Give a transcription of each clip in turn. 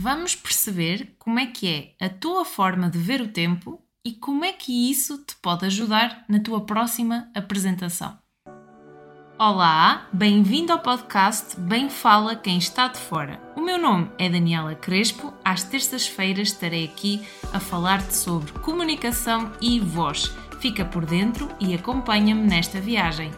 vamos perceber como é que é a tua forma de ver o tempo e como é que isso te pode ajudar na tua próxima apresentação. Olá, bem-vindo ao podcast Bem Fala Quem Está de Fora. O meu nome é Daniela Crespo. Às terças-feiras estarei aqui a falar-te sobre comunicação e voz. Fica por dentro e acompanha-me nesta viagem.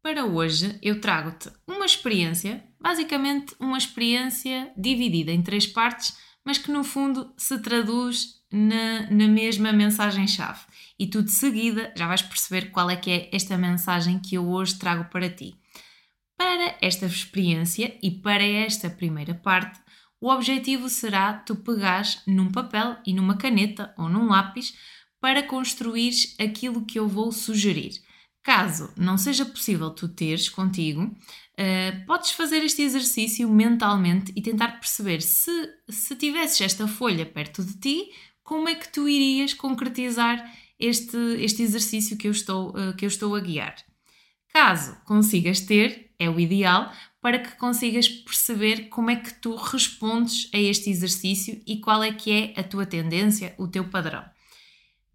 Para hoje eu trago-te uma experiência, basicamente uma experiência dividida em três partes, mas que no fundo se traduz na, na mesma mensagem-chave. E tu de seguida já vais perceber qual é que é esta mensagem que eu hoje trago para ti. Para esta experiência e para esta primeira parte, o objetivo será tu pegares num papel e numa caneta ou num lápis para construir aquilo que eu vou sugerir. Caso não seja possível tu teres contigo, uh, podes fazer este exercício mentalmente e tentar perceber se, se tivesses esta folha perto de ti, como é que tu irias concretizar este, este exercício que eu, estou, uh, que eu estou a guiar. Caso consigas ter, é o ideal, para que consigas perceber como é que tu respondes a este exercício e qual é que é a tua tendência, o teu padrão.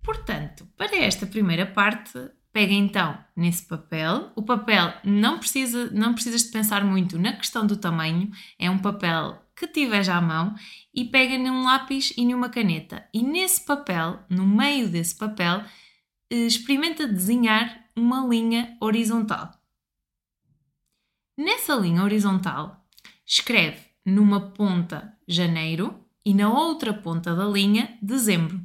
Portanto, para esta primeira parte, Pega então nesse papel. O papel não precisa, não precisas de pensar muito na questão do tamanho, é um papel que tiveres à mão e pega num lápis e numa caneta. E nesse papel, no meio desse papel, experimenta desenhar uma linha horizontal. Nessa linha horizontal, escreve numa ponta janeiro e na outra ponta da linha dezembro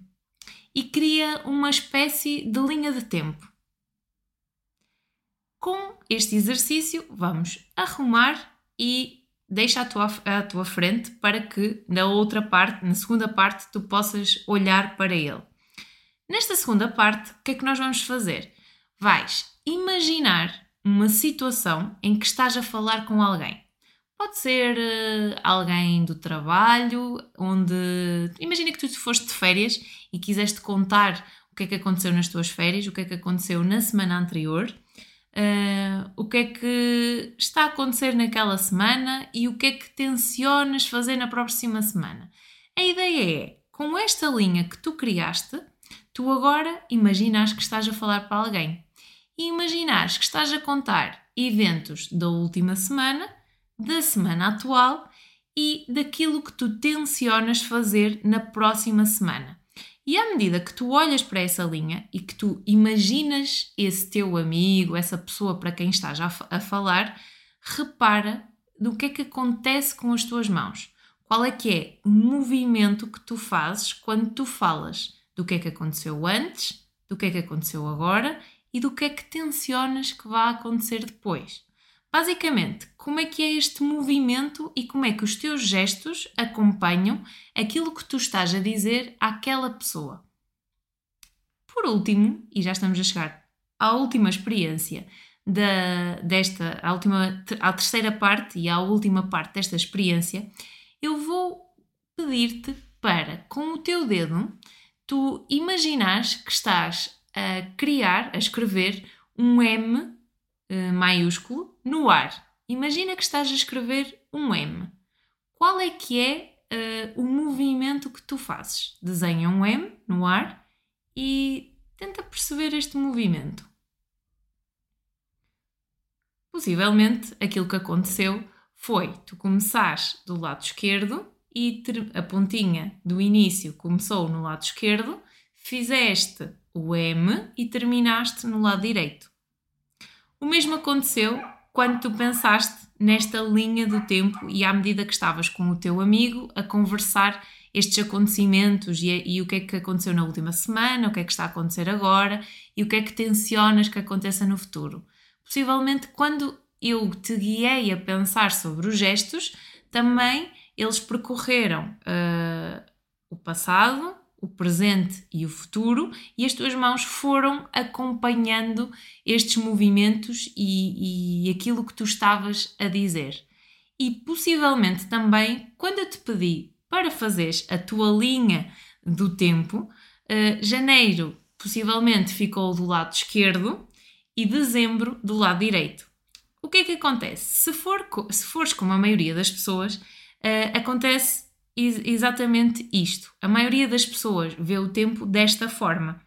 e cria uma espécie de linha de tempo. Com este exercício, vamos arrumar e deixa à tua, à tua frente para que na outra parte, na segunda parte, tu possas olhar para ele. Nesta segunda parte, o que é que nós vamos fazer? Vais imaginar uma situação em que estás a falar com alguém. Pode ser uh, alguém do trabalho, onde. Imagina que tu foste de férias e quiseste contar o que é que aconteceu nas tuas férias, o que é que aconteceu na semana anterior uh, o que é que está a acontecer naquela semana e o que é que tencionas fazer na próxima semana. A ideia é, com esta linha que tu criaste, tu agora imaginas que estás a falar para alguém e imaginas que estás a contar eventos da última semana, da semana atual e daquilo que tu tencionas fazer na próxima semana. E à medida que tu olhas para essa linha e que tu imaginas esse teu amigo, essa pessoa para quem estás a, a falar, repara do que é que acontece com as tuas mãos. Qual é que é o movimento que tu fazes quando tu falas do que é que aconteceu antes, do que é que aconteceu agora e do que é que tensionas que vai acontecer depois. Basicamente, como é que é este movimento e como é que os teus gestos acompanham aquilo que tu estás a dizer àquela pessoa. Por último, e já estamos a chegar à última experiência desta, à, última, à terceira parte e à última parte desta experiência, eu vou pedir-te para, com o teu dedo, tu imaginares que estás a criar, a escrever um M uh, maiúsculo no ar. Imagina que estás a escrever um M. Qual é que é uh, o movimento que tu fazes? Desenha um M no ar e tenta perceber este movimento. Possivelmente aquilo que aconteceu foi tu começares do lado esquerdo e a pontinha do início começou no lado esquerdo, fizeste o M e terminaste no lado direito. O mesmo aconteceu quando tu pensaste nesta linha do tempo e à medida que estavas com o teu amigo a conversar estes acontecimentos e, e, o que é que aconteceu na última semana, o que é que está a acontecer agora e o que é que tensionas que aconteça no futuro. Possivelmente, quando eu te guiei a pensar sobre os gestos, também eles percorreram uh, o passado, o presente e o futuro, e as tuas mãos foram acompanhando estes movimentos e, e aquilo que tu estavas a dizer. E possivelmente também, quando eu te pedi para fazeres a tua linha do tempo, uh, janeiro possivelmente ficou do lado esquerdo e dezembro do lado direito. O que é que acontece? Se, for, se fores como a maioria das pessoas, uh, acontece exatamente isto. A maioria das pessoas vê o tempo desta forma.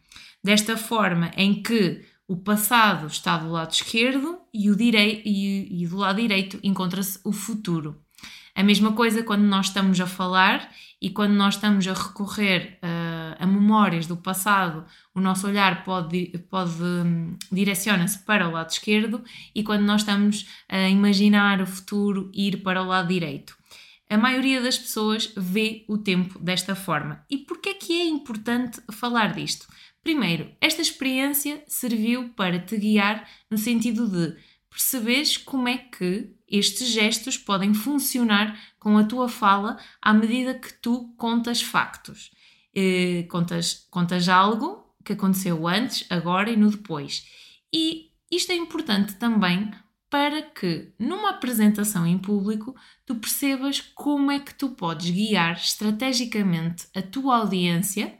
Desta forma em que o passado está do lado esquerdo e, o direi e, e do lado direito encontra-se o futuro. A mesma coisa quando nós estamos a falar e quando nós estamos a recorrer uh, a memórias do passado, o nosso olhar pode, pode um, direciona-se para o lado esquerdo e quando nós estamos a imaginar o futuro, ir para o lado direito. A maioria das pessoas vê o tempo desta forma. E por que é que é importante falar disto? Primeiro, esta experiência serviu para te guiar no sentido de perceberes como é que estes gestos podem funcionar com a tua fala à medida que tu contas factos. Eh, contas, contas algo que aconteceu antes, agora e no depois. E isto é importante também para que, numa apresentação em público, tu percebas como é que tu podes guiar estrategicamente a tua audiência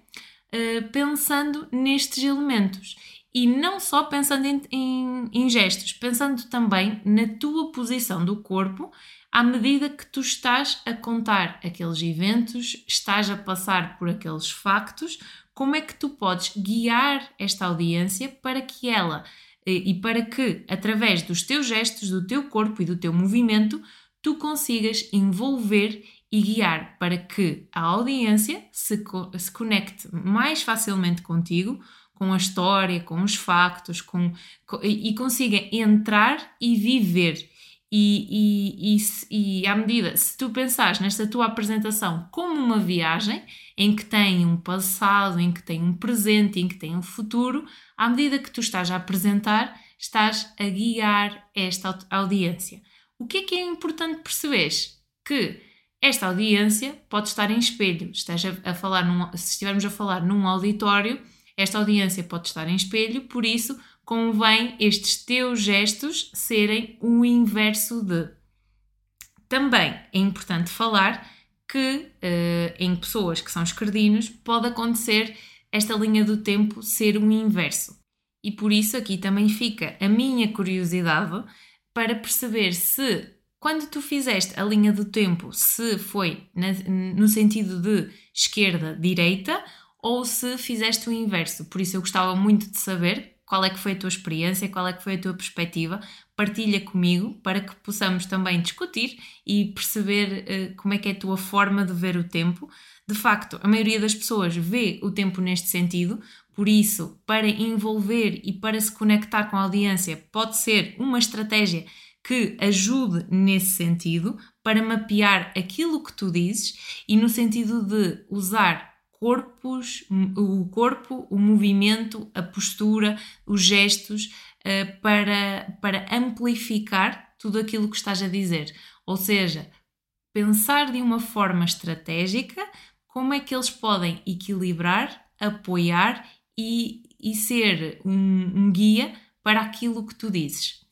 uh, pensando nestes elementos. E não só pensando em, em, em gestos, pensando também na tua posição do corpo à medida que tu estás a contar aqueles eventos, estás a passar por aqueles factos, como é que tu podes guiar esta audiência para que ela e para que, através dos teus gestos, do teu corpo e do teu movimento, tu consigas envolver e guiar para que a audiência se, se conecte mais facilmente contigo, com a história, com os factos, com e consiga entrar e viver. E, e, e, e à medida, se tu pensares nesta tua apresentação como uma viagem, em que tem um passado, em que tem um presente, em que tem um futuro, à medida que tu estás a apresentar, estás a guiar esta audiência. O que é que é importante perceber? Que esta audiência pode estar em espelho. Esteja a falar num, se estivermos a falar num auditório, esta audiência pode estar em espelho, por isso convém estes teus gestos serem o inverso de. Também é importante falar que uh, em pessoas que são esquerdinos pode acontecer esta linha do tempo ser um inverso. E por isso aqui também fica a minha curiosidade para perceber se quando tu fizeste a linha do tempo, se foi na, no sentido de esquerda-direita ou se fizeste o inverso. Por isso eu gostava muito de saber qual é que foi a tua experiência, qual é que foi a tua perspectiva. Partilha comigo para que possamos também discutir e perceber uh, como é que é a tua forma de ver o tempo. De facto, a maioria das pessoas vê o tempo neste sentido, por isso, para envolver e para se conectar com a audiência, pode ser uma estratégia que ajude nesse sentido para mapear aquilo que tu dizes e no sentido de usar corpos, o corpo, o movimento, a postura, os gestos uh, para, para amplificar tudo aquilo que estás a dizer. Ou seja, pensar de uma forma estratégica como é que eles podem equilibrar, apoiar e, e ser um, um guia para aquilo que tu dizes.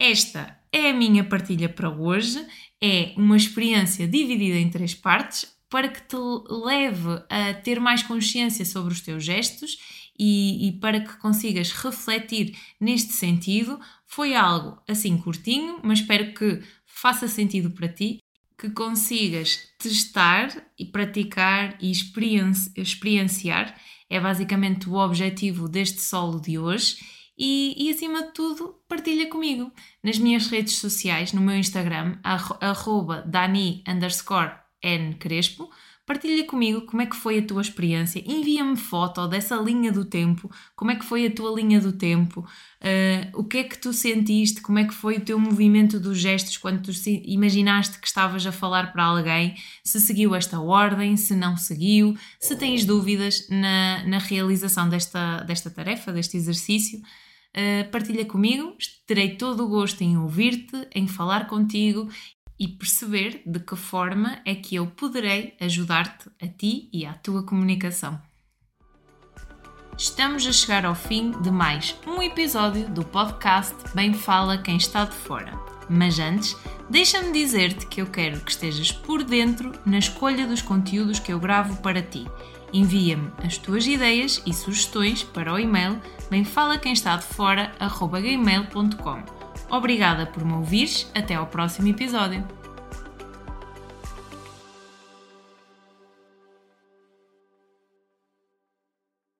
Esta é a minha partilha para hoje. É uma experiência dividida em três partes para que te leve a ter mais consciência sobre os teus gestos e, e, para que consigas refletir neste sentido. Foi algo assim curtinho, mas espero que faça sentido para ti, que consigas testar e praticar e experienciar. É basicamente o objetivo deste solo de hoje e, e, acima de tudo, partilha comigo nas minhas redes sociais, no meu Instagram, arroba dani underscore ncrespo. Partilha comigo como é que foi a tua experiência, envia-me foto dessa linha do tempo, como é que foi a tua linha do tempo, uh, o que é que tu sentiste, como é que foi o teu movimento dos gestos quando tu imaginaste que estavas a falar para alguém, se seguiu esta ordem, se não seguiu, se tens dúvidas na, na realização desta, desta tarefa, deste exercício. Uh, partilha comigo, terei todo o gosto em ouvir-te, em falar contigo e perceber de que forma é que eu poderei ajudar-te a ti e à tua comunicação. Estamos a chegar ao fim de mais um episódio do podcast Bem Fala Quem Está de Fora. Mas antes, deixa-me dizer-te que eu quero que estejas por dentro na escolha dos conteúdos que eu gravo para ti Envia-me as tuas ideias e sugestões para o e-mail bemfalaquemestadefora.gmail.com Obrigada por me ouvires, até ao próximo episódio.